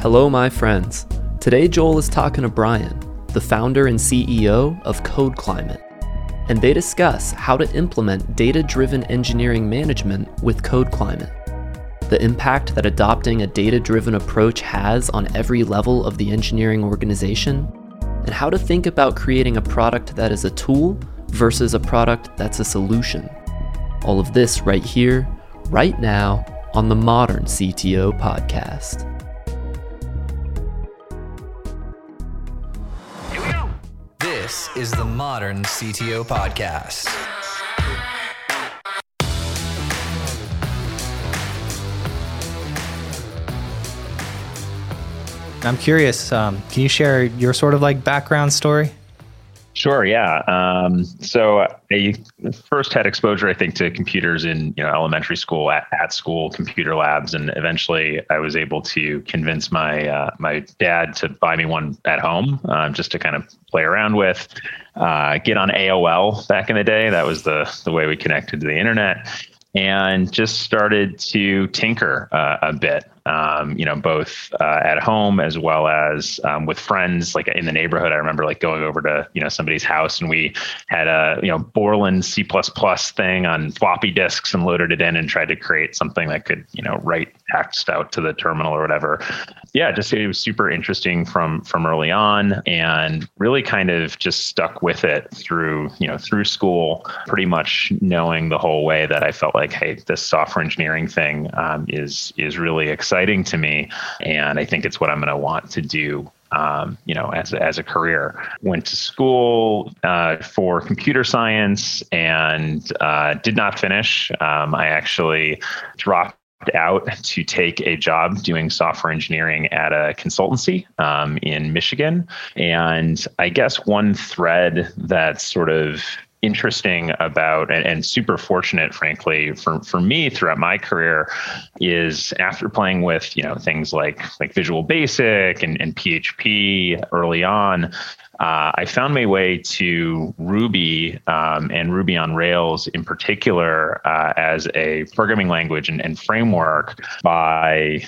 Hello, my friends. Today, Joel is talking to Brian, the founder and CEO of Code Climate, and they discuss how to implement data driven engineering management with Code Climate, the impact that adopting a data driven approach has on every level of the engineering organization, and how to think about creating a product that is a tool versus a product that's a solution. All of this right here, right now, on the Modern CTO Podcast. Is the Modern CTO Podcast. I'm curious. Um, can you share your sort of like background story? Sure. Yeah. Um, so I first had exposure, I think, to computers in you know elementary school, at, at school, computer labs, and eventually I was able to convince my uh, my dad to buy me one at home, um, just to kind of play around with. Uh, get on AOL back in the day. That was the the way we connected to the internet and just started to tinker uh, a bit um, you know, both uh, at home as well as um, with friends, like in the neighborhood. I remember like going over to, you know, somebody's house and we had a, you know, Borland C++ thing on floppy disks and loaded it in and tried to create something that could, you know, write text out to the terminal or whatever. Yeah, just it was super interesting from from early on and really kind of just stuck with it through, you know, through school, pretty much knowing the whole way that I felt like, hey, this software engineering thing um, is is really exciting exciting to me, and I think it's what I'm going to want to do um, you know, as, as a career. Went to school uh, for computer science and uh, did not finish. Um, I actually dropped out to take a job doing software engineering at a consultancy um, in Michigan. And I guess one thread that sort of interesting about and, and, super fortunate frankly for, for me throughout my career is after playing with you know things like like visual basic and, and php early on uh, I found my way to Ruby um, and Ruby on Rails in particular uh, as a programming language and, and framework by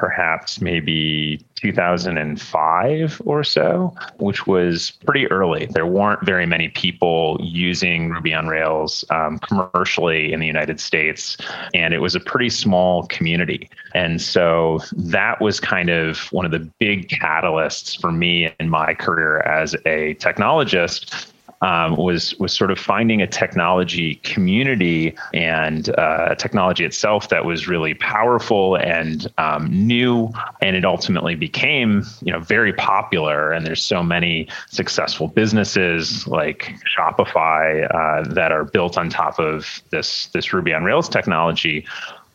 perhaps maybe 2005 or so, which was pretty early. There weren't very many people using Ruby on Rails um, commercially in the United States, and it was a pretty small community. And so that was kind of one of the big catalysts for me in my career as a technologist um, was was sort of finding a technology community and uh, technology itself that was really powerful and um, new, and it ultimately became you know very popular. And there's so many successful businesses like Shopify uh, that are built on top of this this Ruby on Rails technology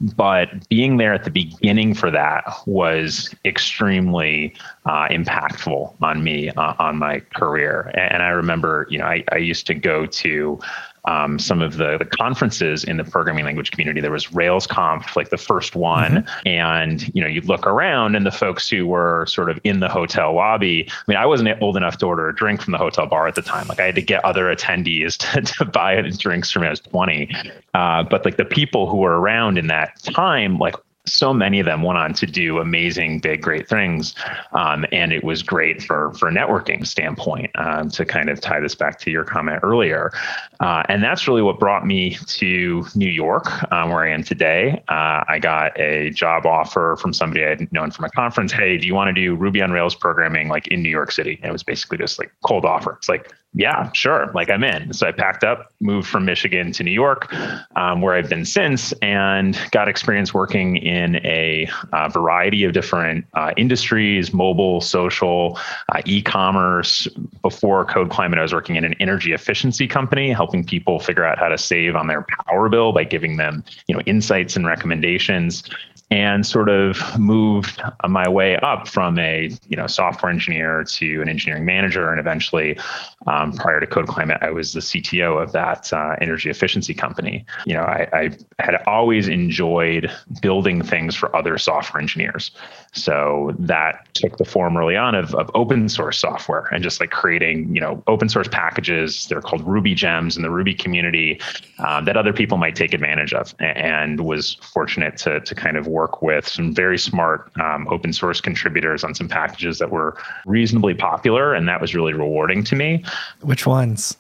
but being there at the beginning for that was extremely uh, impactful on me uh, on my career. And i remember you know I, I used to go to um, some of the, the conferences in the programming language community. There was RailsConf, like the first one, mm-hmm. and you know you'd look around and the folks who were sort of in the hotel lobby. I mean, I wasn't old enough to order a drink from the hotel bar at the time. Like I had to get other attendees to, to buy drinks from me. I was 20, uh, but like the people who were around in that time, like so many of them went on to do amazing, big, great things, um, and it was great for for networking standpoint. Um, to kind of tie this back to your comment earlier, uh, and that's really what brought me to New York, um, where I am today. Uh, I got a job offer from somebody I'd known from a conference. Hey, do you want to do Ruby on Rails programming like in New York City? And it was basically just like cold offer. It's like yeah, sure. Like I'm in. So I packed up, moved from Michigan to New York, um, where I've been since, and got experience working in a uh, variety of different uh, industries mobile, social, uh, e commerce. Before Code Climate, I was working in an energy efficiency company, helping people figure out how to save on their power bill by giving them you know, insights and recommendations and sort of moved my way up from a you know software engineer to an engineering manager and eventually Um, prior to Code Climate, I was the CTO of that uh, energy efficiency company. You know, I, I had always enjoyed building things for other software engineers. So that took the form early on of, of open source software and just like creating, you know, open source packages. They're called Ruby gems in the Ruby community um, that other people might take advantage of. And was fortunate to, to kind of work with some very smart um, open source contributors on some packages that were reasonably popular. And that was really rewarding to me. Which ones?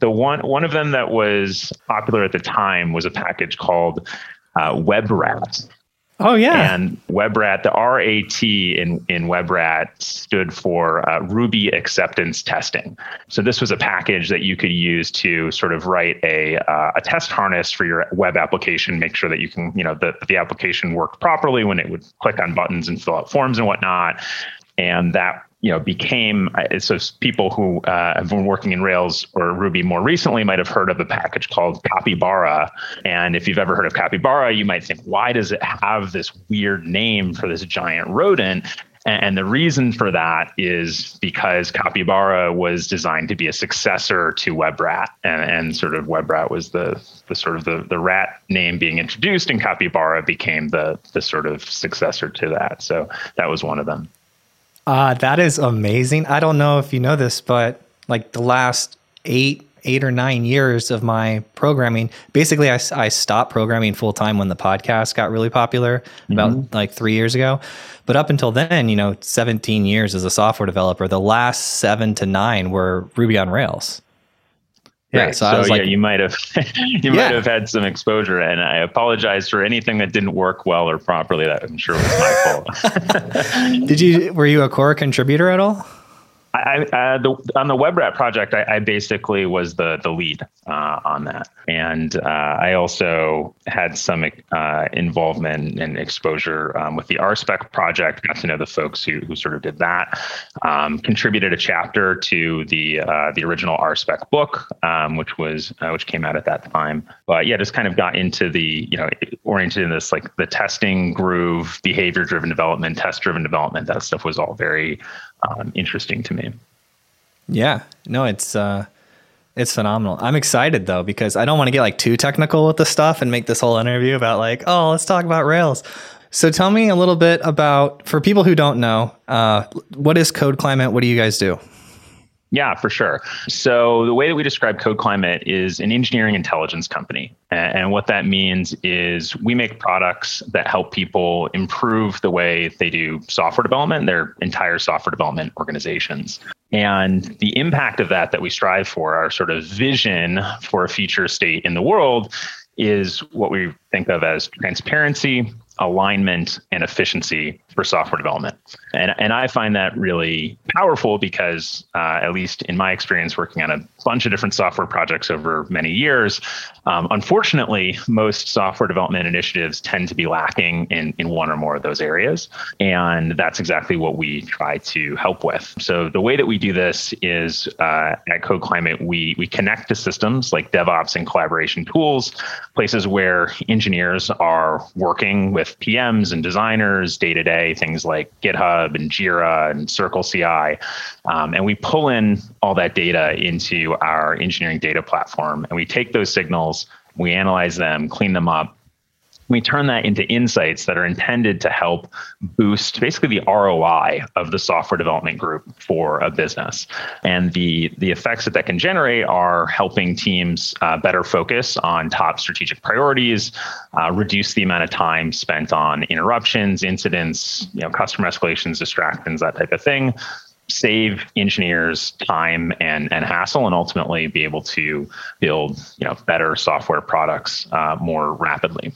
The one one of them that was popular at the time was a package called uh, WebRat. Oh yeah. And WebRat, the RAT in in WebRat stood for uh, Ruby acceptance testing. So this was a package that you could use to sort of write a uh, a test harness for your web application, make sure that you can you know the the application worked properly when it would click on buttons and fill out forms and whatnot. And that you know became uh, so people who uh, have been working in rails or ruby more recently might have heard of a package called capybara and if you've ever heard of capybara you might think why does it have this weird name for this giant rodent and the reason for that is because Capybara was designed to be a successor to WebRat, and, and sort of WebRat was the the sort of the, the rat name being introduced, and Capybara became the the sort of successor to that. So that was one of them. Uh, that is amazing. I don't know if you know this, but like the last eight, eight or nine years of my programming, basically, I, I stopped programming full time when the podcast got really popular about mm-hmm. like three years ago. But up until then, you know, 17 years as a software developer, the last seven to nine were Ruby on Rails. Yeah, so, so like, yeah, you might have you yeah. might have had some exposure, and I apologize for anything that didn't work well or properly. That I'm sure was my fault. Did you were you a core contributor at all? I, uh, the, on the WebRat project, I, I, basically was the the lead uh, on that, and uh, I also had some uh, involvement and exposure um, with the RSpec project. Got to know the folks who, who sort of did that. Um, contributed a chapter to the uh, the original RSpec book, um, which was uh, which came out at that time. But yeah, just kind of got into the you know oriented in this like the testing groove, behavior driven development, test driven development. That stuff was all very um, interesting to me. Yeah, no, it's uh, it's phenomenal. I'm excited though because I don't want to get like too technical with the stuff and make this whole interview about like, oh, let's talk about Rails. So tell me a little bit about for people who don't know, uh, what is Code Climate? What do you guys do? Yeah, for sure. So the way that we describe Code Climate is an engineering intelligence company. And what that means is we make products that help people improve the way they do software development, their entire software development organizations. And the impact of that that we strive for, our sort of vision for a future state in the world, is what we think of as transparency, alignment and efficiency for software development. And, and I find that really powerful because, uh, at least in my experience working on a bunch of different software projects over many years, um, unfortunately, most software development initiatives tend to be lacking in, in one or more of those areas. And that's exactly what we try to help with. So the way that we do this is uh, at Code Climate, we, we connect to systems like DevOps and collaboration tools, places where engineers are working with with PMs and designers day to day, things like GitHub and Jira and Circle CI. Um, and we pull in all that data into our engineering data platform and we take those signals, we analyze them, clean them up, we turn that into insights that are intended to help boost basically the ROI of the software development group for a business. And the, the effects that that can generate are helping teams uh, better focus on top strategic priorities, uh, reduce the amount of time spent on interruptions, incidents, you know, customer escalations, distractions, that type of thing save engineers time and, and hassle and ultimately be able to build you know better software products uh, more rapidly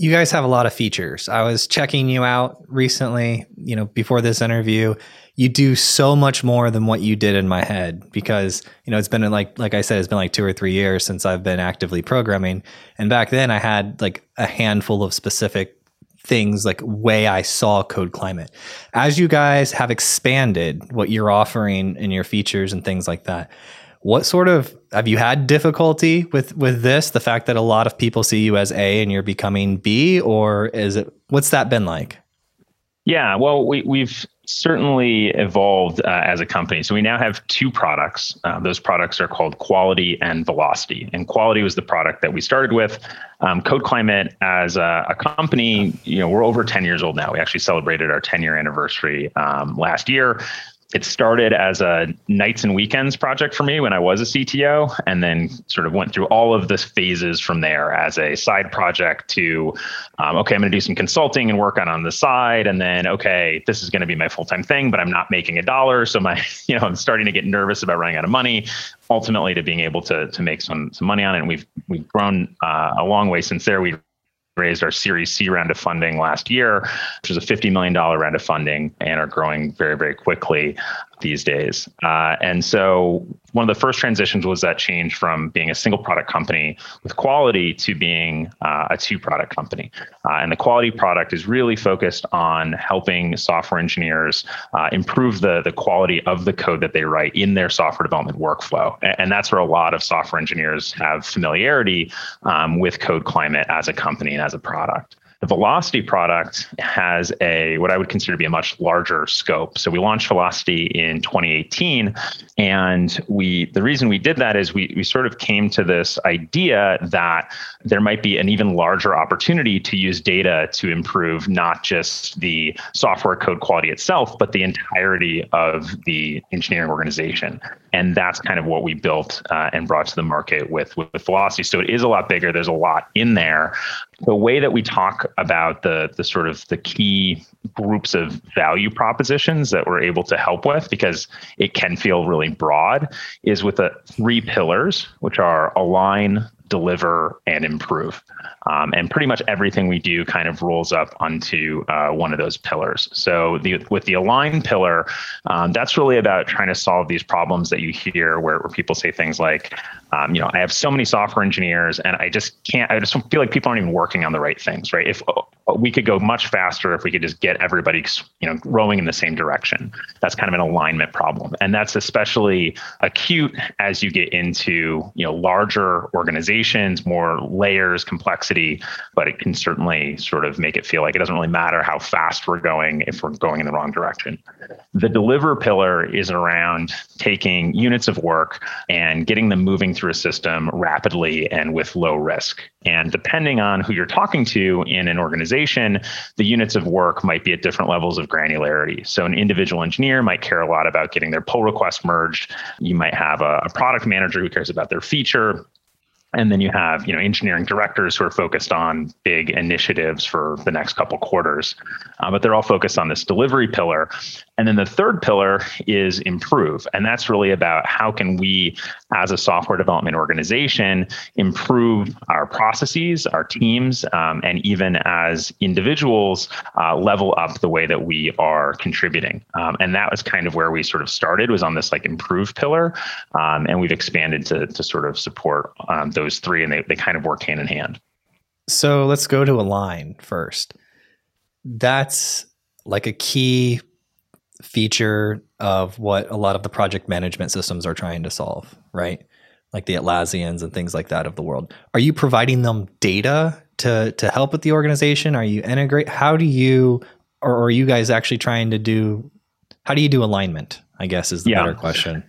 you guys have a lot of features. I was checking you out recently, you know, before this interview. You do so much more than what you did in my head because, you know, it's been like like I said it's been like 2 or 3 years since I've been actively programming. And back then I had like a handful of specific things like way I saw code climate. As you guys have expanded what you're offering in your features and things like that, what sort of have you had difficulty with with this? The fact that a lot of people see you as A and you're becoming B, or is it what's that been like? Yeah, well, we, we've certainly evolved uh, as a company. So we now have two products. Uh, those products are called Quality and Velocity. And Quality was the product that we started with. Um, Code Climate as a, a, company, you know, we're over 10 years old now. We actually celebrated our 10 year anniversary um, last year it started as a nights and weekends project for me when I was a CTO, and then sort of went through all of the phases from there as a side project to, um, okay, I'm going to do some consulting and work on on the side, and then okay, this is going to be my full time thing, but I'm not making a dollar, so my, you know, I'm starting to get nervous about running out of money. Ultimately, to being able to to make some some money on it, and we've we've grown uh, a long way since there. We raised our Series C round of funding last year, which was a $50 million round of funding, and are growing very, very quickly these days. Uh, and so one of the first transitions was that change from being a single product company with quality to being uh, a two product company. Uh, and the quality product is really focused on helping software engineers uh, improve the, the quality of the code that they write in their software development workflow. And, and that's where a lot of software engineers have familiarity um, with Code Climate as a company and as a product. The Velocity product has a what I would consider to be a much larger scope. So we launched Velocity in 2018, and we the reason we did that is we we sort of came to this idea that there might be an even larger opportunity to use data to improve not just the software code quality itself, but the entirety of the engineering organization. And that's kind of what we built uh, and brought to the market with, with Velocity. So it is a lot bigger. There's a lot in there, the way that we talk about the the sort of the key groups of value propositions that we're able to help with because it can feel really broad is with the three pillars which are align deliver and improve um, and pretty much everything we do kind of rolls up onto uh, one of those pillars. So the, with the align pillar, um, that's really about trying to solve these problems that you hear where, where people say things like, um, you know, I have so many software engineers and I just can't, I just feel like people aren't even working on the right things, right? If uh, we could go much faster if we could just get everybody, you know, rowing in the same direction. That's kind of an alignment problem. And that's especially acute as you get into, you know, larger organizations, more layers, complexity complexity, but it can certainly sort of make it feel like it doesn't really matter how fast we're going if we're going in the wrong direction. The deliver pillar is around taking units of work and getting them moving through a system rapidly and with low risk. And depending on who you're talking to in an organization, the units of work might be at different levels of granularity. So an individual engineer might care a lot about getting their pull request merged. You might have a, a product manager who cares about their feature and then you have you know engineering directors who are focused on big initiatives for the next couple quarters. Uh, but they're all focused on this delivery pillar. And then the third pillar is improve. And that's really about how can we as a software development organization improve our processes our teams um, and even as individuals uh, level up the way that we are contributing. Um, and that was kind of where we sort of started was on this like improve pillar. Um, and we've expanded to, to sort of support um, those three and they, they kind of work hand in hand. So let's go to Align first. That's like a key feature of what a lot of the project management systems are trying to solve, right? Like the Atlassians and things like that of the world. Are you providing them data to to help with the organization? Are you integrate? How do you, or are you guys actually trying to do? How do you do alignment? I guess is the yeah. better question.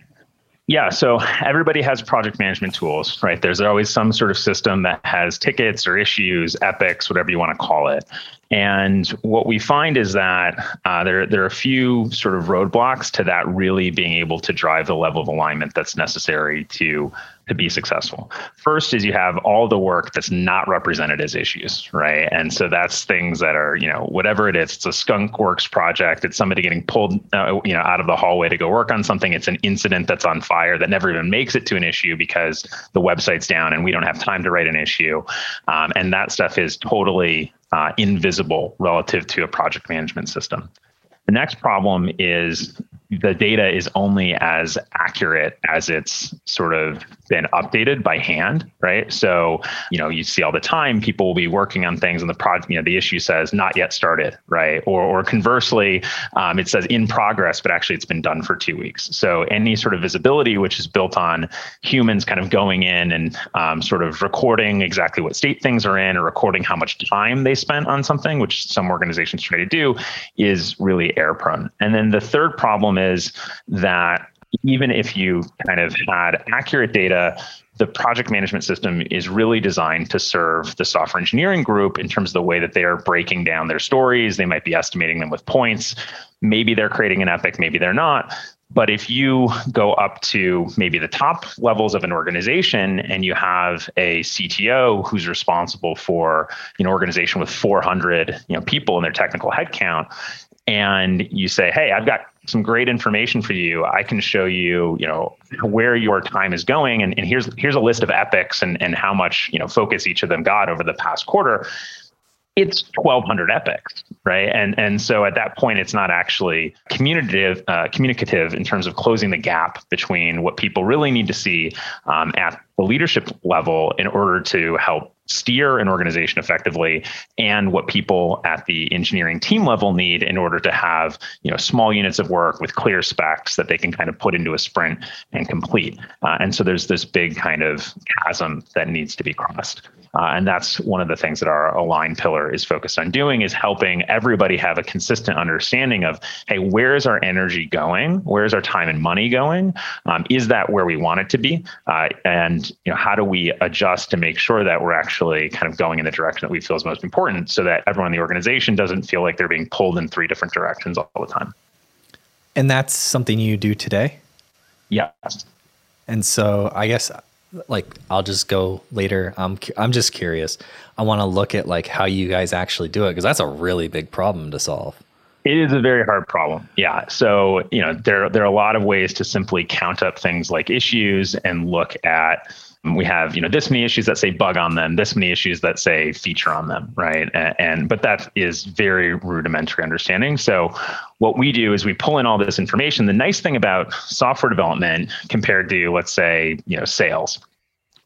Yeah, so everybody has project management tools, right? There's always some sort of system that has tickets or issues, epics, whatever you want to call it. And what we find is that uh, there, there are a few sort of roadblocks to that really being able to drive the level of alignment that's necessary to to be successful. First is you have all the work that's not represented as issues, right? And so that's things that are, you know, whatever it is, it's a skunk works project, it's somebody getting pulled, uh, you know, out of the hallway to go work on something, it's an incident that's on fire that never even makes it to an issue because the website's down and we don't have time to write an issue. Um, and that stuff is totally uh, invisible relative to a project management system. The next problem is the data is only as accurate as it's sort of been updated by hand, right? So, you know, you see all the time people will be working on things and the project, you know, the issue says not yet started, right? Or, or conversely, um, it says in progress, but actually it's been done for two weeks. So, any sort of visibility, which is built on humans kind of going in and um, sort of recording exactly what state things are in or recording how much time they spent on something, which some organizations try to do, is really error prone. And then the third problem is that even if you kind of had accurate data, the project management system is really designed to serve the software engineering group in terms of the way that they are breaking down their stories. They might be estimating them with points. Maybe they're creating an epic, maybe they're not. But if you go up to maybe the top levels of an organization and you have a CTO who's responsible for an organization with 400 you know, people in their technical headcount, and you say, "Hey, I've got some great information for you. I can show you, you know, where your time is going, and, and here's here's a list of epics and and how much you know focus each of them got over the past quarter." It's 1,200 epics, right? And and so at that point, it's not actually communicative uh, communicative in terms of closing the gap between what people really need to see um, at the leadership level in order to help steer an organization effectively and what people at the engineering team level need in order to have you know small units of work with clear specs that they can kind of put into a sprint and complete. Uh, and so there's this big kind of chasm that needs to be crossed. Uh, and that's one of the things that our align pillar is focused on doing is helping everybody have a consistent understanding of hey where is our energy going? Where is our time and money going? Um, is that where we want it to be? Uh, and you know how do we adjust to make sure that we're actually actually kind of going in the direction that we feel is most important so that everyone in the organization doesn't feel like they're being pulled in three different directions all the time. And that's something you do today? Yes. And so I guess like I'll just go later. I'm I'm just curious. I want to look at like how you guys actually do it because that's a really big problem to solve. It is a very hard problem. Yeah. So, you know, there there are a lot of ways to simply count up things like issues and look at we have you know this many issues that say bug on them this many issues that say feature on them right? And, and, but that is very rudimentary understanding. So what we do is we pull in all this information. The nice thing about software development compared to let's say you know sales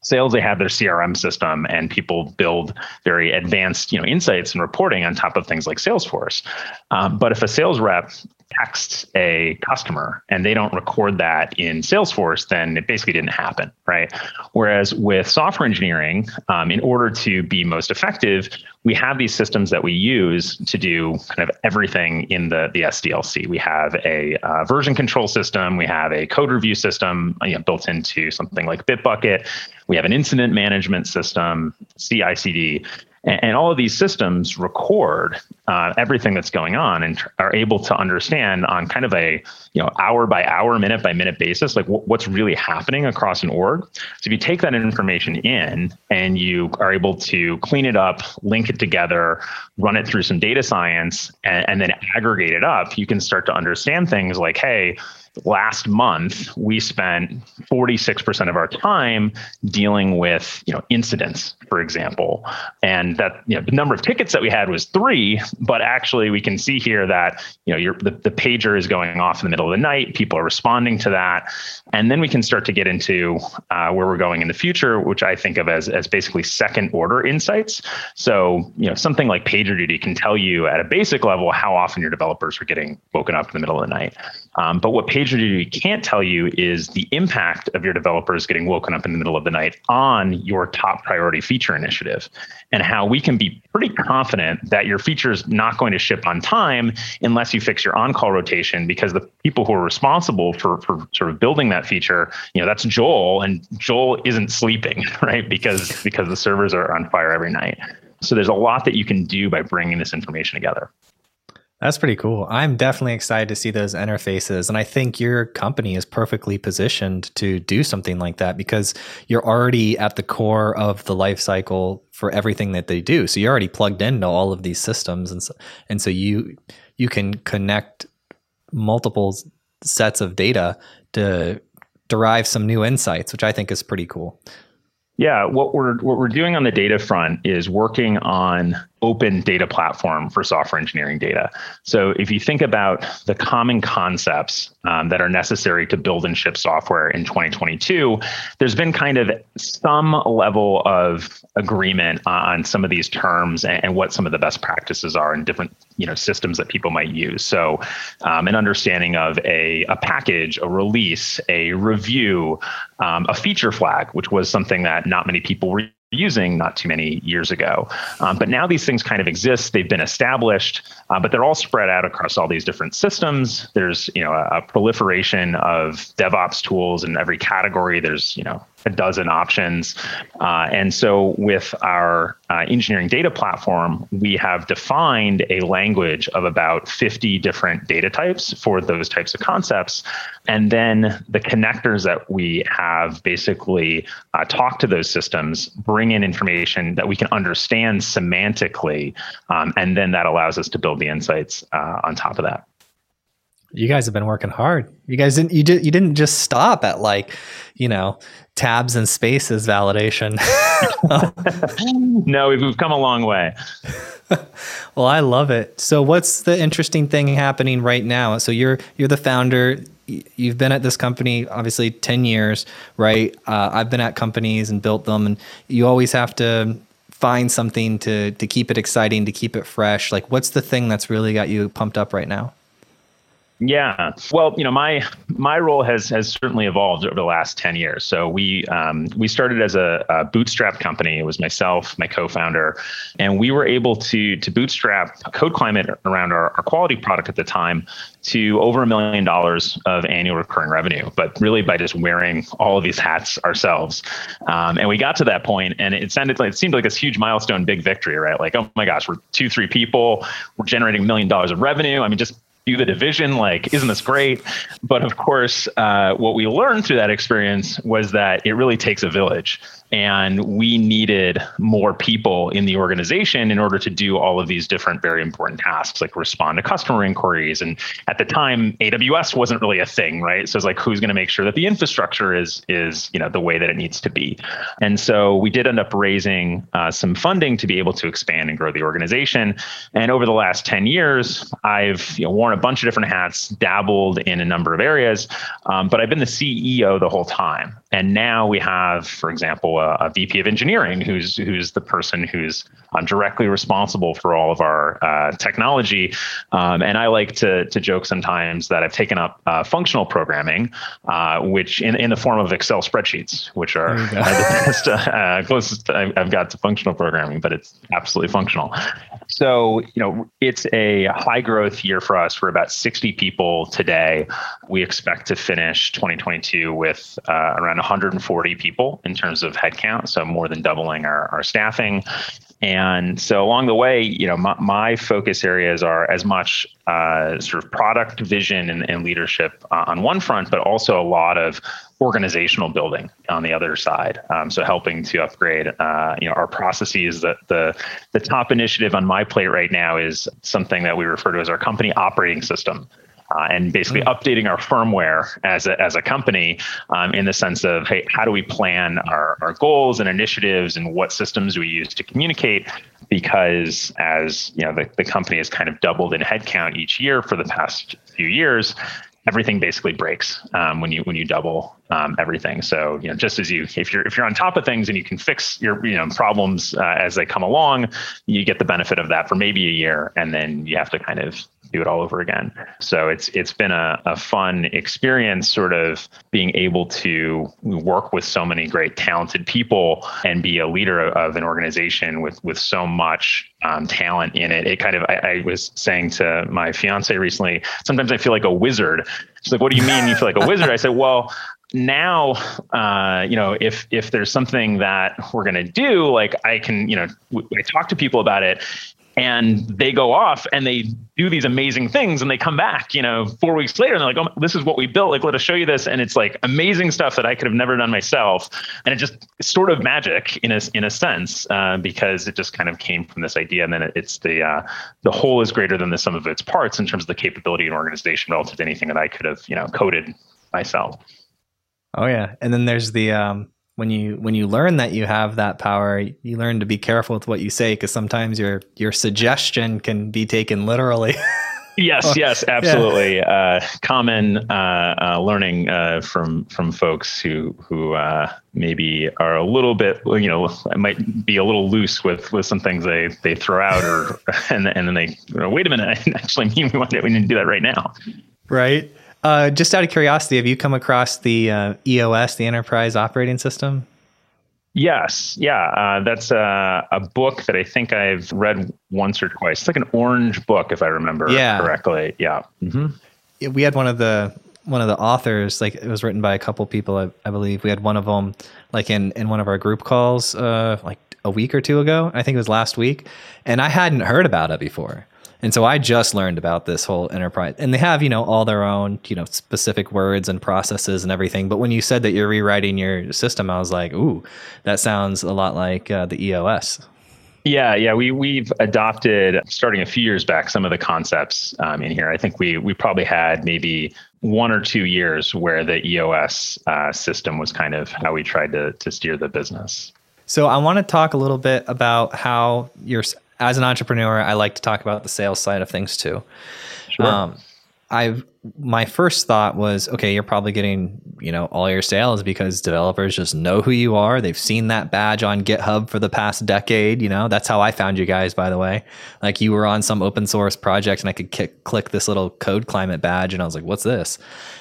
sales they have their crm system and people build very advanced you know insights and reporting on top of things like salesforce. Um, but if a sales rep text a customer and they don't record that in Salesforce, then it basically didn't happen, right? Whereas with software engineering, um, in order to be most effective, we have these systems that we use to do kind of everything in the, the SDLC. We have a uh, version control system, we have a code review system you know, built into something like Bitbucket, we have an incident management system, CI CD. And all of these systems record uh, everything that's going on and tr- are able to understand on kind of a you know hour by hour, minute by minute basis, like w- what's really happening across an org. So if you take that information in and you are able to clean it up, link it together, run it through some data science, and, and then aggregate it up, you can start to understand things like, hey, last month we spent 46% of our time dealing with you know incidents for example and that you know the number of tickets that we had was three but actually we can see here that you know the, the pager is going off in the middle of the night. People are responding to that. And then we can start to get into uh, where we're going in the future which i think of as, as basically second order insights. So you know something like pagerduty can tell you at a basic level how often your developers are getting woken up in the middle of the night. Um, but what PagerDuty can't tell you is the impact of your developers getting woken up in the middle of the night on your top priority feature initiative and how we can be pretty confident that your feature not going to ship on time unless you fix your on-call rotation because the people who are responsible for, for sort of building that feature, you know, that's Joel and Joel isn't sleeping, right? Because because the servers are on fire every night. So there's a lot that you can do by bringing this information together. That's pretty cool. I'm definitely excited to see those interfaces. And I think your company is perfectly positioned to do something like that because you're already at the core of the life cycle for everything that they do. So you're already plugged into all of these systems. And so, and so you, you can connect multiple sets of data to derive some new insights, which I think is pretty cool. Yeah, what we're what we're doing on the data front is working on open data platform for software engineering data. So if you think about the common concepts um, that are necessary to build and ship software in 2022, there's been kind of some level of agreement on some of these terms and, and what some of the best practices are in different you know systems that people might use. So um, an understanding of a, a package, a release, a review, um, a feature flag, which was something that not many people were using not too many years ago. Um, but now these things kind of exist. They've been established, uh, but they're all spread out across all these different systems. There's you know a, a proliferation of DevOps tools in every category. There's you know a dozen options. Uh, and so with our uh, engineering data platform, we have defined a language of about 50 different data types for those types of concepts. And then the connectors that we have basically uh, talk to those systems, bring in information that we can understand semantically, um, and then that allows us to build the insights uh, on top of that. You guys have been working hard. You guys didn't you did you didn't just stop at like, you know, tabs and spaces validation. no, we've, we've come a long way. well, I love it. So what's the interesting thing happening right now? So you're you're the founder. You've been at this company obviously 10 years, right? Uh, I've been at companies and built them and you always have to find something to to keep it exciting, to keep it fresh. Like what's the thing that's really got you pumped up right now? Yeah, well, you know, my my role has has certainly evolved over the last ten years. So we um, we started as a, a, bootstrap company. It was myself, my co-founder, and we were able to to bootstrap Code Climate around our, our quality product at the time to over a million dollars of annual recurring revenue. But really by just wearing all of these hats ourselves, um, and we got to that point, and it sounded like it seemed like this huge milestone, big victory, right? Like, oh my gosh, we're two, three people, we're generating a million dollars of revenue. I mean, just do the division. Like, isn't this great? But of course, uh, what we learned through that experience was that it really takes a village and we needed more people in the organization in order to do all of these different very important tasks like respond to customer inquiries. And at the time aws wasn't really a thing right? So it's like who's going to make sure that the infrastructure is is you know the way that it needs to be? And so we did end up raising uh, some funding to be able to expand and grow the organization. And over the last 10 years i've you know, worn a bunch of different hats dabbled in a number of areas um, but i've been the ceo the whole time and now we have for example a, a, VP of engineering who's who's the person who's um, directly responsible for all of our uh, technology. Um, and I like to to joke sometimes that I've taken up uh, functional programming, uh, which in, in the form of Excel spreadsheets, which are the best, uh, closest I've got to functional programming, but it's absolutely functional. So you know, it's a high growth year for us. We're about 60 people today. We expect to finish 2022 with uh, around 140 people in terms of headcount, so more than doubling our, our staffing. And so along the way, you know, my, my focus areas are as much uh, sort of product vision and, and leadership uh, on one front, but also a lot of organizational building on the other side. Um, so helping to upgrade, uh, you know, our processes. That the the top initiative on my plate right now is something that we refer to as our company operating system uh, and basically mm. updating our firmware as a, as a company um, in the sense of, hey, how do we plan our, our goals and initiatives and what systems do we use to communicate? Because as you know, the, the company has kind of doubled in headcount each year for the past few years, everything basically breaks um, when you when you double um, everything. So you know, just as you if you're if you're on top of things and you can fix your you know problems uh, as they come along, you get the benefit of that for maybe a year, and then you have to kind of do it all over again. So it's it's been a, a fun experience, sort of being able to work with so many great talented people and be a leader of an organization with with so much um, talent in it. It kind of I, I, was saying to my fiance recently, sometimes I feel like a wizard. She's like, "What do you mean you feel like a wizard?" I said, "Well." Now uh, you know if if there's something that we're going to do like i can you know i talk to people about it and they go off and they do these amazing things and they come back you know four weeks later and they're like oh this is what we built. Like let us show you this. And it's like amazing stuff that i could have never done myself. And it just sort of magic in a in a sense uh, because it just kind of came from this idea and then it's the uh, the whole is greater than the sum of its parts in terms of the capability and organization relative to anything that i could have you know coded myself oh yeah and then there's the um when you when you learn that you have that power, you learn to be careful with what you say because sometimes your your suggestion can be taken literally. Yes, yes, absolutely. Yeah. Uh, common uh, uh, learning uh, from from folks who who uh, maybe are a little bit, you know, might be a little loose with with some things they they throw out, or and and then they you know, wait a minute, I actually mean we want to, we need to do that right now. Right. Uh, just out of curiosity, have you come across the uh, EOS, the Enterprise Operating System? Yes, yeah, uh, that's a, a, book that I think I've read once or twice. It's like an orange book, if I remember yeah. correctly. Yeah. Mm-hmm. We had one of the one of the authors, like it was written by a couple people, I, I believe. We had one of them, like in in one of our group calls, uh, like a week or two ago. I think it was last week, and I hadn't heard about it before. And so I just learned about this whole enterprise, and they have you know all their own you know specific words and processes and everything. But when you said that you're rewriting your system, I was like, ooh, that sounds a lot like uh, the EOS. Yeah, yeah, we we've adopted starting a few years back some of the concepts um, in here. I think we we probably had maybe one or two years where the EOS uh, system was kind of how we tried to to steer the business. So I want to talk a little bit about how your as an entrepreneur, I like to talk about the sales side of things too. Sure. Um, I've my first thought was, okay, you're probably getting, you know, all your sales because developers just know who you are. They've seen that badge on GitHub for the past decade. You know, that's how I found you guys, by the way. Like you were on some open source project and I could kick, click this little code climate badge and I was like, what's this?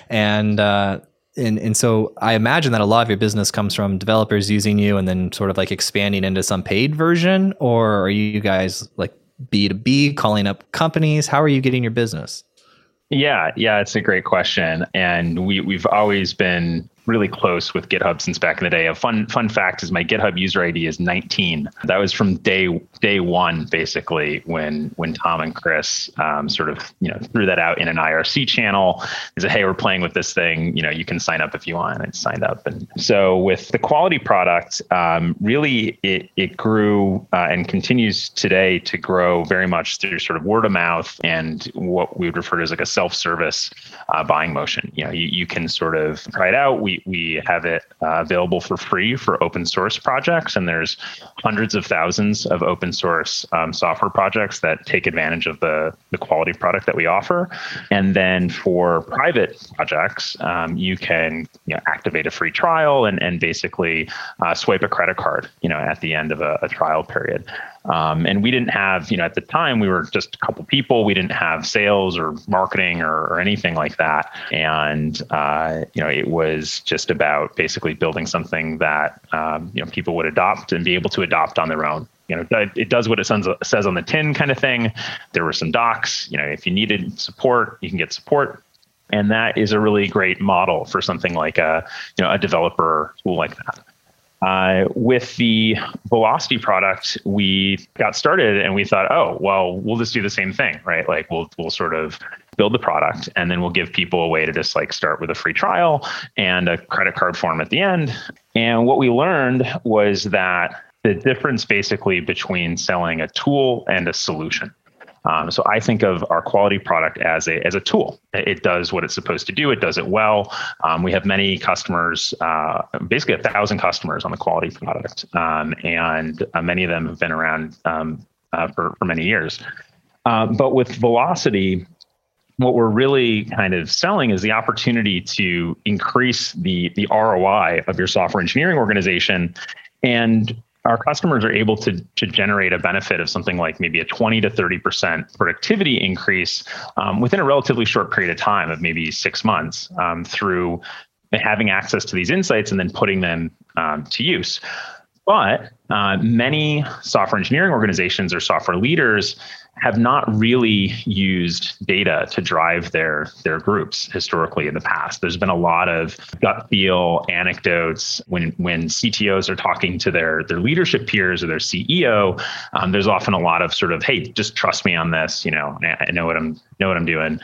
And, uh, and and so I imagine that a lot of your business comes from developers using you and then sort of like expanding into some paid version, or are you guys like B two B calling up companies? How are you getting your business? Yeah, yeah, it's a great question, and we we've always been really close with GitHub since back in the day. A fun fun fact is my GitHub user ID is 19. That was from day day one, basically, when when Tom and Chris um, sort of you know threw that out in an IRC channel. They said, "Hey, we're playing with this thing. You know, you can sign up if you want." And I signed up. And so with the quality product, um, really it it grew uh, and continues today to grow very much through sort of word of mouth and what we would refer to as like a self service uh, buying motion. You know, you, you can sort of try it out. We we have it uh, available for free for open source projects, and there's hundreds of thousands of open source um, software projects that take advantage of the the quality product that we offer. And then for private projects, um, you can you know, activate a free trial and and basically uh, swipe a credit card, you know, at the end of a, a trial period. Um, and we didn't have, you know, at the time we were just a couple people. We didn't have sales or marketing or, or anything like that. And uh, you know, it was just about basically building something that um, you know people would adopt and be able to adopt on their own. You know, it does what it says on the tin, kind of thing. There were some docs. You know, if you needed support, you can get support and that is a really great model for something like a you know a developer tool like that. Uh, with the Velocity product, we got started and we thought, oh, well, we'll just do the same thing, right? Like we'll we'll sort of build the product and then we'll give people a way to just like start with a free trial and a credit card form at the end. And what we learned was that the difference basically between selling a tool and a solution. Um, so I think of our quality product as a as a tool. It does what it's supposed to do. It does it well. Um, we have many customers, uh, basically a thousand customers on the quality product, um, and uh, many of them have been around um, uh, for for many years. Uh, but with Velocity, what we're really kind of selling is the opportunity to increase the the ROI of your software engineering organization and our customers are able to, to generate a benefit of something like maybe a 20 to 30% productivity increase um, within a relatively short period of time of maybe six months um, through having access to these insights and then putting them um, to use. But uh, many software engineering organizations or software leaders have not really used data to drive their their groups historically in the past. There's been a lot of gut feel anecdotes when when CTOs are talking to their their leadership peers or their CEO. Um, there's often a lot of sort of, hey, just trust me on this. You know, I know what I'm know what I'm doing.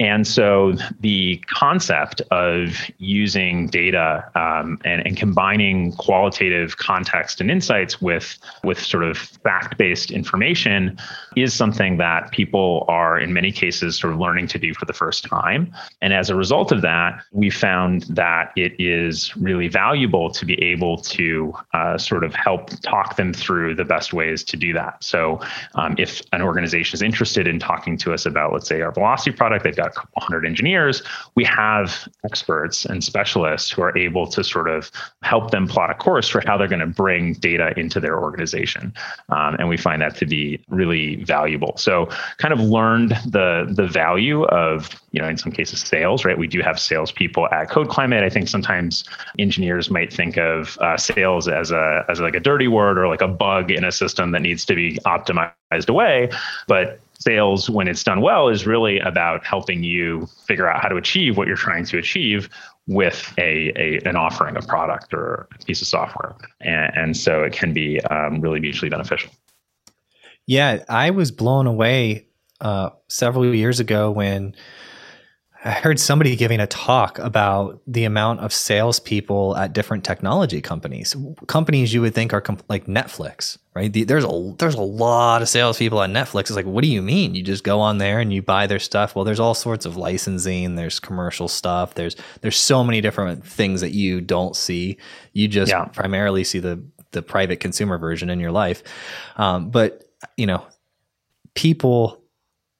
And so the concept of using data um, and, and combining qualitative context and insights with, with sort of fact based information is something that people are, in many cases, sort of learning to do for the first time. And as a result of that, we found that it is really valuable to be able to uh, sort of help talk them through the best ways to do that. So um, if an organization is interested in talking to us about, let's say, our velocity product, they've got a couple hundred engineers, we have experts and specialists who are able to sort of help them plot a course for how they're going to bring data into their organization. Um, and we find that to be really valuable. So kind of learned the the value of, you know, in some cases sales, right? We do have salespeople at Code Climate. I think sometimes engineers might think of uh, sales as a as like a dirty word or like a bug in a system that needs to be optimized away. But sales when it's done well is really about helping you figure out how to achieve what you're trying to achieve with a, a an offering of product or a piece of software. And, and so it can be um, really mutually beneficial. Yeah i was blown away uh, several years ago when I heard somebody giving a talk about the amount of salespeople at different technology companies. Companies you would think are comp- like Netflix, right? The, there's a there's a lot of salespeople at Netflix. It's like, what do you mean? You just go on there and you buy their stuff. Well, there's all sorts of licensing. There's commercial stuff. There's there's so many different things that you don't see. You just yeah. primarily see the the private consumer version in your life. Um, but you know, people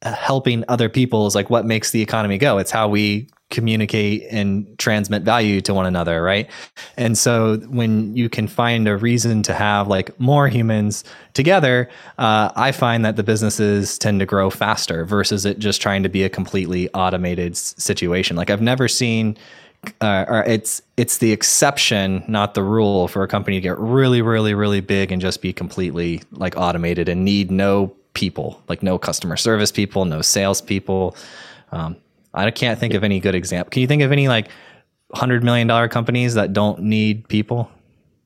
helping other people is like what makes the economy go. It's how we communicate and transmit value to one another, right? And so when you can find a reason to have like more humans together, uh, I find that the businesses tend to grow faster versus it just trying to be a completely automated situation. Like I've never seen. Uh, or it's it's the exception, not the rule, for a company to get really, really, really big and just be completely like automated and need no people, like no customer service people, no sales people. Um, I can't think of any good example. Can you think of any like hundred million dollar companies that don't need people?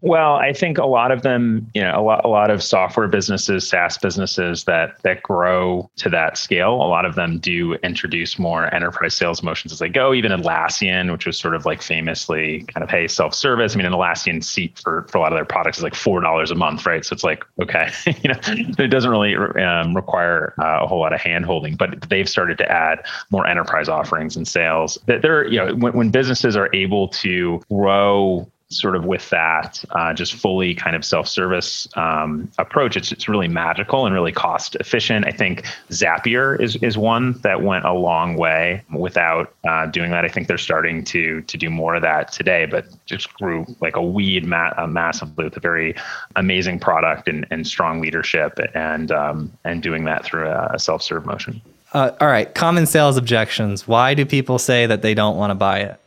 Well, I think a lot of them, you know, a lot, a lot of software businesses, SaaS businesses that that grow to that scale, a lot of them do introduce more enterprise sales motions as they go. Even Atlassian, which was sort of like famously kind of hey self-service. I mean, an Atlassian seat for for a lot of their products is like four dollars a month, right? So it's like okay, you know, it doesn't really um, require uh, a whole lot of hand holding, but they've started to add more enterprise offerings and sales. That they're you know when, when businesses are able to grow sort of with that uh, just fully kind of self-service um, approach it's, it's really magical and really cost efficient. I think zapier is, is one that went a long way without uh, doing that. I think they're starting to to do more of that today but just grew like a weed ma- uh, massively with a very amazing product and, and strong leadership and um, and doing that through a, a self-serve motion. Uh, all right. Common sales objections. Why do people say that they don't want to buy it?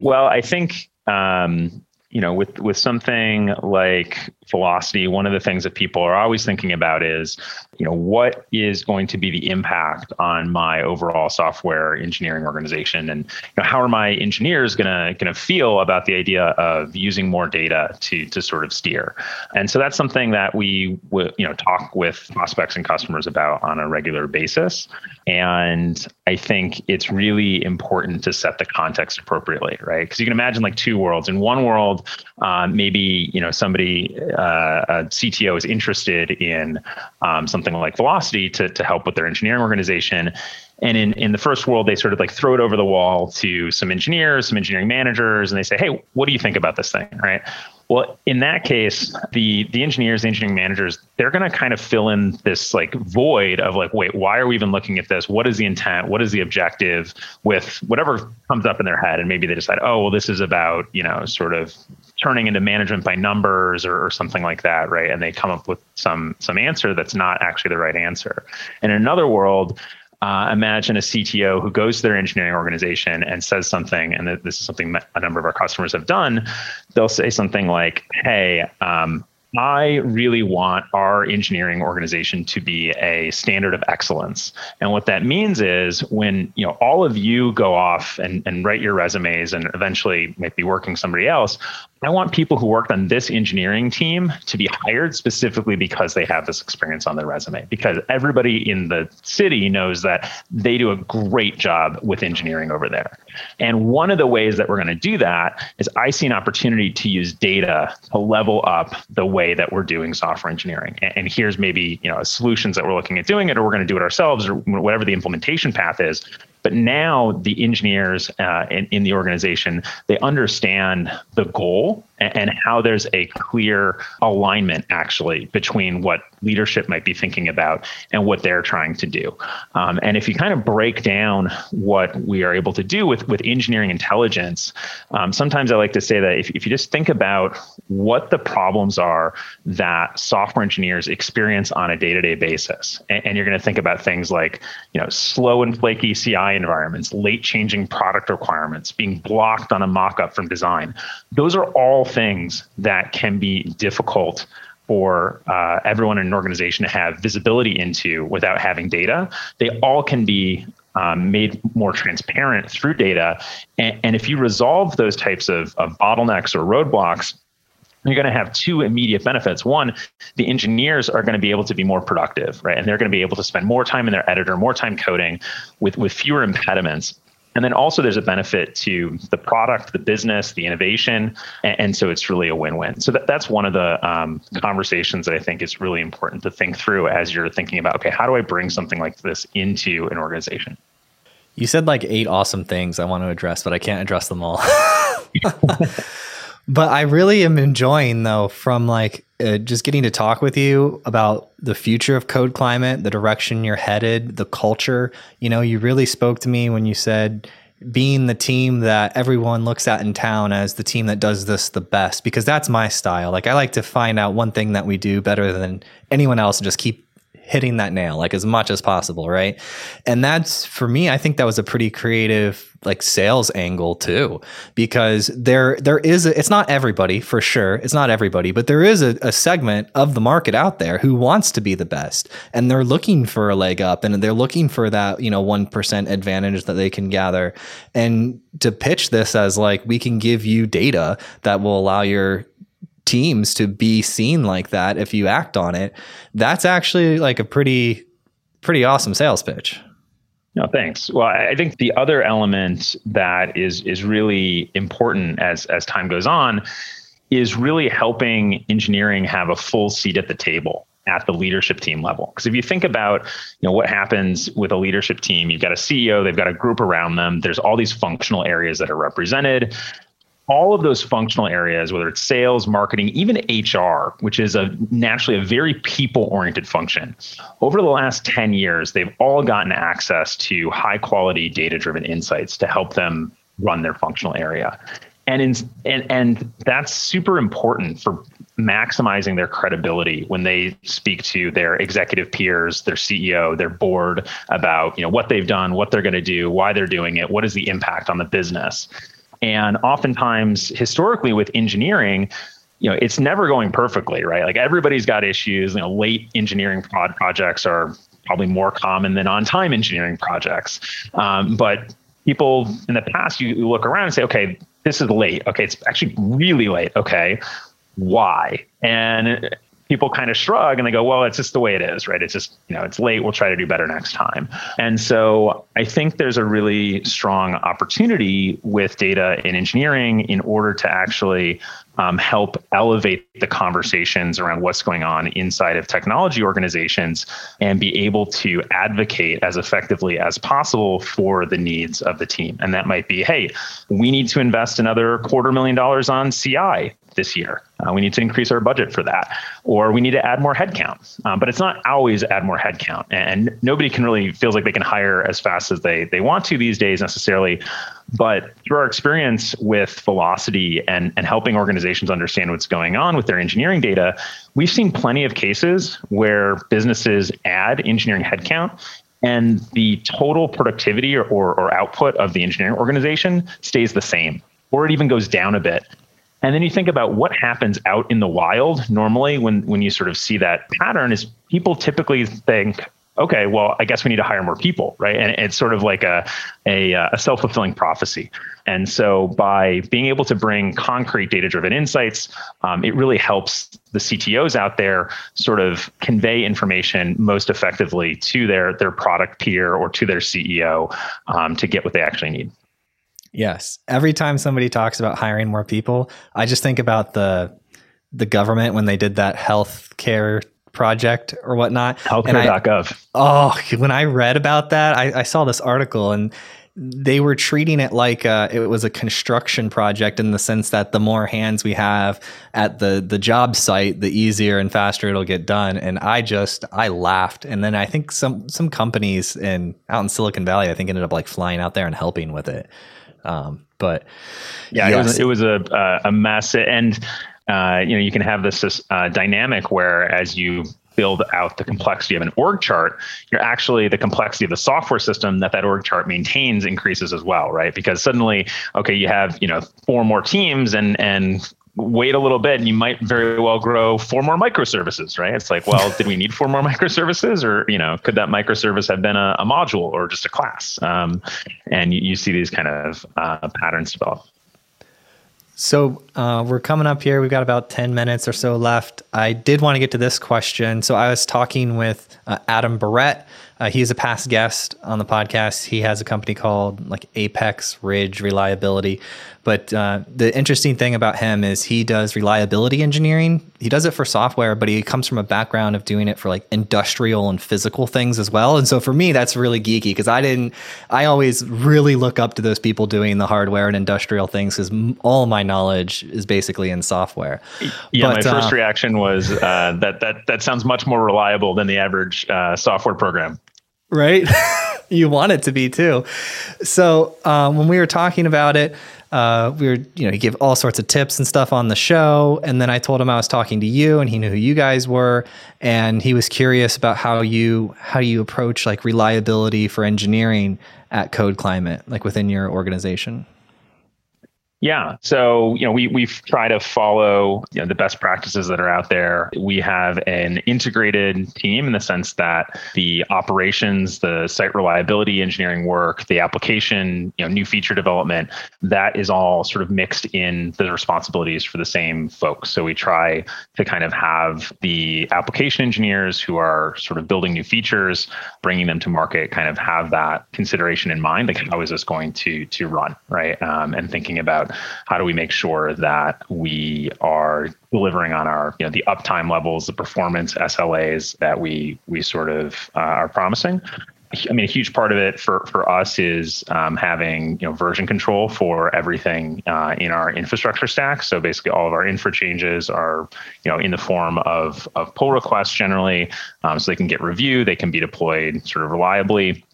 Well i think um, you know, with with something like velocity, one of the things that people are always thinking about is, you know, what is going to be the impact on my overall software engineering organization, and you know, how are my engineers gonna gonna feel about the idea of using more data to to sort of steer? And so that's something that we w- you know talk with prospects and customers about on a regular basis. And I think it's really important to set the context appropriately, right? Because you can imagine like two worlds. In one world, uh, maybe you know somebody, uh, a CTO, is interested in um, something like Velocity to to help with their engineering organization. And in, in the first world, they sort of like throw it over the wall to some engineers, some engineering managers, and they say, "Hey, what do you think about this thing?" Right? Well, in that case, the the engineers, the engineering managers, they're going to kind of fill in this like void of like, wait, why are we even looking at this? What is the intent? What is the objective with whatever comes up in their head? And maybe they decide, oh, well, this is about you know sort of turning into management by numbers or, or something like that, right? And they come up with some some answer that's not actually the right answer. And in another world, uh, imagine a CTO who goes to their engineering organization and says something, and this is something a number of our customers have done. They'll say something like, "Hey, um, I really want our engineering organization to be a standard of excellence. And what that means is when you know all of you go off and, and write your resumes and eventually might be working somebody else, I want people who worked on this engineering team to be hired specifically because they have this experience on their resume. Because everybody in the city knows that they do a great job with engineering over there. And one of the ways that we're going to do that is I see an opportunity to use data to level up the way that we're doing software engineering. And here's maybe you know solutions that we're looking at doing it, or we're going to do it ourselves, or whatever the implementation path is. But now the engineers uh, in, in the organization, they understand the goal and, and how there's a clear alignment actually between what leadership might be thinking about and what they're trying to do. Um, and if you kind of break down what we are able to do with, with engineering intelligence, um, sometimes I like to say that if, if you just think about what the problems are that software engineers experience on a day-to-day basis, and, and you're going to think about things like, you know, slow and flaky CI environments, late changing product requirements, being blocked on a mock-up from design. Those are all things that can be difficult for uh, everyone in an organization to have visibility into without having data. They all can be um, made more transparent through data. And, and if you resolve those types of, of bottlenecks or roadblocks, you're going to have two immediate benefits. One, the engineers are going to be able to be more productive, right? And they're going to be able to spend more time in their editor, more time coding with, with fewer impediments. And then also there's a benefit to the product, the business, the innovation. And, and so it's really a win-win. So that, that's one of the um, conversations that I think is really important to think through as you're thinking about, okay, how do I bring something like this into an organization? You said like eight awesome things I want to address, but I can't address them all. but I really am enjoying though from like uh, just getting to talk with you about the future of code climate, the direction you're headed, the culture. You know, you really spoke to me when you said being the team that everyone looks at in town as the team that does this the best because that's my style. Like I like to find out one thing that we do better than anyone else and just keep hitting that nail like as much as possible, right? And that's for me, I think that was a pretty creative like sales angle too because there there is a, it's not everybody for sure it's not everybody but there is a, a, segment of the market out there who wants to be the best and they're looking for a leg up and they're looking for that you know 1% advantage that they can gather and to pitch this as like we can give you data that will allow your teams to be seen like that if you act on it that's actually like a pretty pretty awesome sales pitch no, thanks. Well, I think the other element that is is really important as as time goes on is really helping engineering have a full seat at the table at the leadership team level. Because if you think about, you know, what happens with a leadership team, you've got a CEO, they've got a group around them. There's all these functional areas that are represented all of those functional areas, whether it's sales, marketing, even HR, which is a naturally a very people oriented function, over the last 10 years, they've all gotten access to high quality data driven insights to help them run their functional area. And, in, and and that's super important for maximizing their credibility when they speak to their executive peers, their CEO, their board about you know what they've done, what they're going to do, why they're doing it, what is the impact on the business. And oftentimes, historically, with engineering, you know, it's never going perfectly, right? Like everybody's got issues. You know, late engineering prod projects are probably more common than on-time engineering projects. Um, but people in the past, you, you look around and say, okay, this is late. Okay, it's actually really late. Okay, why? And people kind of shrug and they go, well, it's just the way it is, right? It's just, you know, it's late. We'll try to do better next time. And so I think there's a really strong opportunity with data in engineering in order to actually um, help elevate the conversations around what's going on inside of technology organizations and be able to advocate as effectively as possible for the needs of the team. And that might be, hey, we need to invest another quarter million dollars on CI this year. Uh, we need to increase our budget for that, or we need to add more headcount. Um, but it's not always add more headcount, and nobody can really feels like they can hire as fast as they they want to these days necessarily. But through our experience with velocity and, and helping organizations understand what's going on with their engineering data, we've seen plenty of cases where businesses add engineering headcount and the total productivity or, or, or output of the engineering organization stays the same or it even goes down a bit and then you think about what happens out in the wild normally when when you sort of see that pattern is people typically think okay, well, I guess we need to hire more people, right? And it's sort of like a a, a self fulfilling prophecy. And so by being able to bring concrete data driven insights, um, it really helps the CTOs out there sort of convey information most effectively to their their product peer or to their CEO um, to get what they actually need. Yes. Every time somebody talks about hiring more people, I just think about the the government when they did that health care project or whatnot. Healthcare.gov. Oh, when I read about that, I, I, saw this article and they were treating it like uh, it was a construction project in the sense that the more hands we have at the the job site, the easier and faster it'll get done. And I just I laughed. And then I think some some companies in out in Silicon Valley, I think ended up like flying out there and helping with it. Um, but yeah, yes. it was, it was a a mess and uh, you know, you can have this, this uh, dynamic where as you build out the complexity of an org chart, you're actually the complexity of the software system that that org chart maintains increases as well, right? Because suddenly, okay, you have you know four more teams and and wait a little bit and you might very well grow four more microservices right it's like well did we need four more microservices or you know could that microservice have been a, a module or just a class um, and you, you, see these kind of uh, patterns develop so uh, we're coming up here. We've got about 10 minutes or so left. I did want to get to this question. So I was talking with uh, Adam Barrett. Uh, he's a past guest on the podcast. He has a company called like Apex Ridge Reliability. But uh, the interesting thing about him is he does reliability engineering. He does it for software, but he comes from a background of doing it for like industrial and physical things as well. And so for me, that's really geeky because I didn't, I always really look up to those people doing the hardware and industrial things because all my knowledge is basically in software. Yeah, but, my first uh, reaction was uh, that that that sounds much more reliable than the average uh, software program. Right, you want it to be too. So um, when we were talking about it, uh, we were, you know, he gave all sorts of tips and stuff on the show. And then I told him I was talking to you and he knew who you guys were. And he was curious about how you, how you approach like reliability for engineering at Code Climate, like within your organization. Yeah. So, you know, we we try to follow you know, the best practices that are out there. We have an integrated team in the sense that the operations, the site reliability engineering work, the application, you know, new feature development, that is all sort of mixed in the responsibilities for the same folks. So we try to kind of have the application engineers who are sort of building new features, bringing them to market, kind of have that consideration in mind. Like how is this going to to run, right? Um, and thinking about how do we make sure that we are delivering on our you know the uptime levels, the performance SLAs that we we sort of uh, are promising. I mean, a huge part of it for, for us is um, having you know version control for everything uh, in our infrastructure stack. So basically, all of our infra changes are you know in the form of of pull requests generally, um, so they can get reviewed, they can be deployed sort of reliably.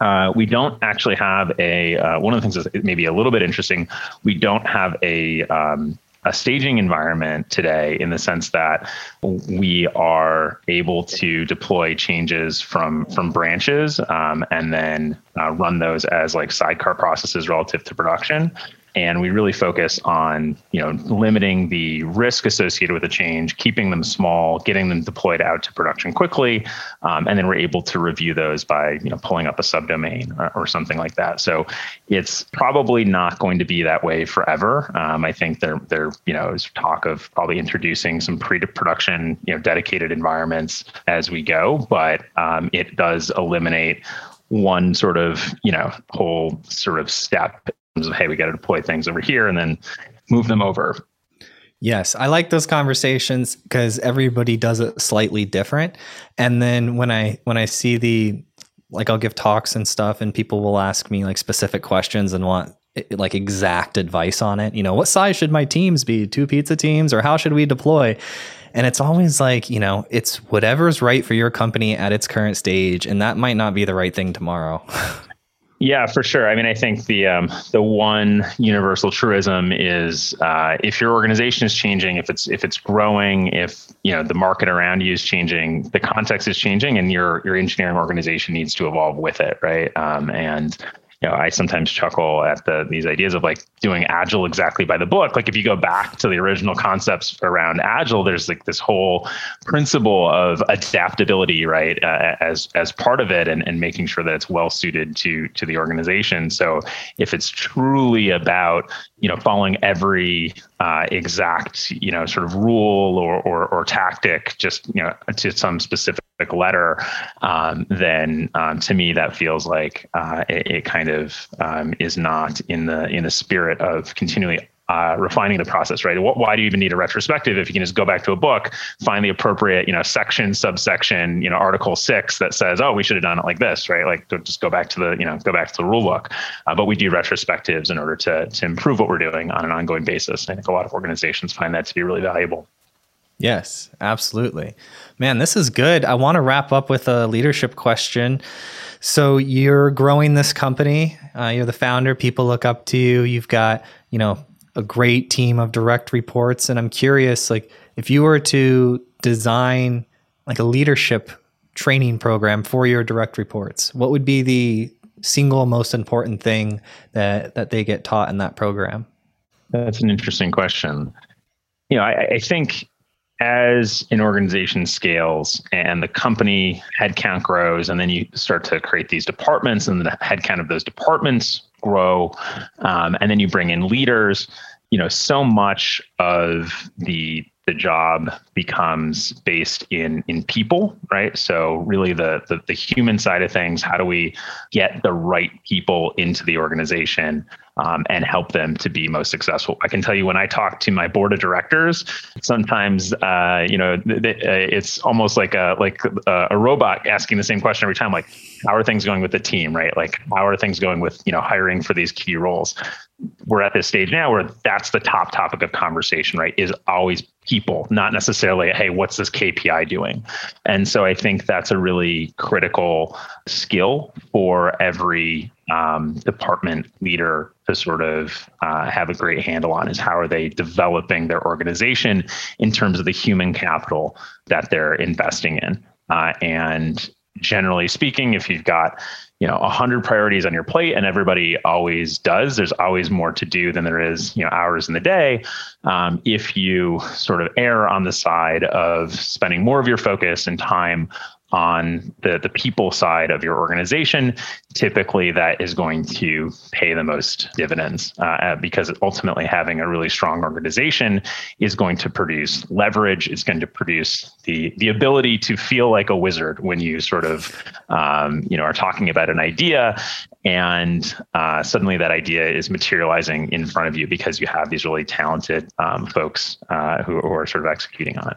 Uh, we don't actually have a uh, one of the things that's maybe a little bit interesting. We don't have a um, a staging environment today in the sense that we are able to deploy changes from from branches um, and then uh, run those as like sidecar processes relative to production and we really focus on you know limiting the risk associated with a change keeping them small getting them deployed out to production quickly um, and then we're able to review those by you know pulling up a subdomain or, or something like that. So it's probably not going to be that way forever. Um, i think there there you know is talk of probably introducing some pre-production you know dedicated environments as we go but um, it does eliminate one sort of you know whole sort of step of hey, we got to deploy things over here and then move them over. Yes, I like those conversations because everybody does it slightly different. And then when I when I see the like I'll give talks and stuff and people will ask me like specific questions and want eh, like exact advice on it. You know, what size should my teams be? Two pizza teams or how should we deploy? And it's always like, you know, it's whatever's right for your company at its current stage and that might not be the right thing tomorrow. Yeah, for sure. I mean, I think the um, the one universal truism is uh, if your organization is changing, if it's if it's growing, if you know the market around you is changing, the context is changing, and your your engineering organization needs to evolve with it, right? Um, and you know, I sometimes chuckle at the these ideas of like doing agile exactly by the book. Like if you go back to the original concepts around agile, there's like this whole principle of adaptability, right, uh, as as part of it, and, and making sure that it's well suited to to the organization. So if it's truly about you know following every uh, exact you know sort of rule or, or or tactic, just you know to some specific letter, um, then um, to me that feels like uh, it, it, kind of um, is not in the in the spirit of continually uh, refining the process, right? Why do you even need a retrospective if you can just go back to a book, find the appropriate, you know, section, subsection, you know, article six that says, oh, we should have done it like this, right? Like just go back to the, you know, go back to the rule book. Uh, but we do retrospectives in order to to improve what we're doing on an ongoing basis. I think a lot of organizations find that to be really valuable. Yes, absolutely. Man, this is good. I want to wrap up with a leadership question. So you're growing this company. Uh, you're the founder. People look up to you. You've got, you know, a great team of direct reports. And I'm curious, like, if you were to design like a leadership training program for your direct reports, what would be the single most important thing that that they get taught in that program? That's an interesting question. You know, I, I think as an organization scales and the company headcount grows, and then you start to create these departments, and the headcount of those departments grow, um, and then you bring in leaders. You know, so much of the the job becomes based in in people right so really the, the, the human side of things how do we get the right people into the organization um, and help them to be most successful. I can tell you when I talk to my board of directors, sometimes uh, you know th- th- uh, it's almost like a like a, a, robot asking the same question every time. Like, how are things going with the team? Right? Like, how are things going with you know hiring for these key roles? We're at this stage now where that's the top topic of conversation. Right? Is always people, not necessarily hey, what's this KPI doing? And so I think that's a really critical skill for every um, department leader to sort of uh, have a great handle on is how are they developing their organization in terms of the human capital that they're investing in. Uh, and generally speaking, if you've got you know 100 priorities on your plate and everybody always does there's always more to do than there is you know hours in the day. Um, if you sort of err on the side of spending more of your focus and time on the, the people side of your organization, typically that is going to pay the most dividends uh, uh, because ultimately having a really strong organization is going to produce leverage. It's going to produce the, the ability to feel like a wizard when you sort of um, you know are talking about an idea and uh, suddenly that idea is materializing in front of you because you have these really talented um, folks uh, who, who are sort of executing on it.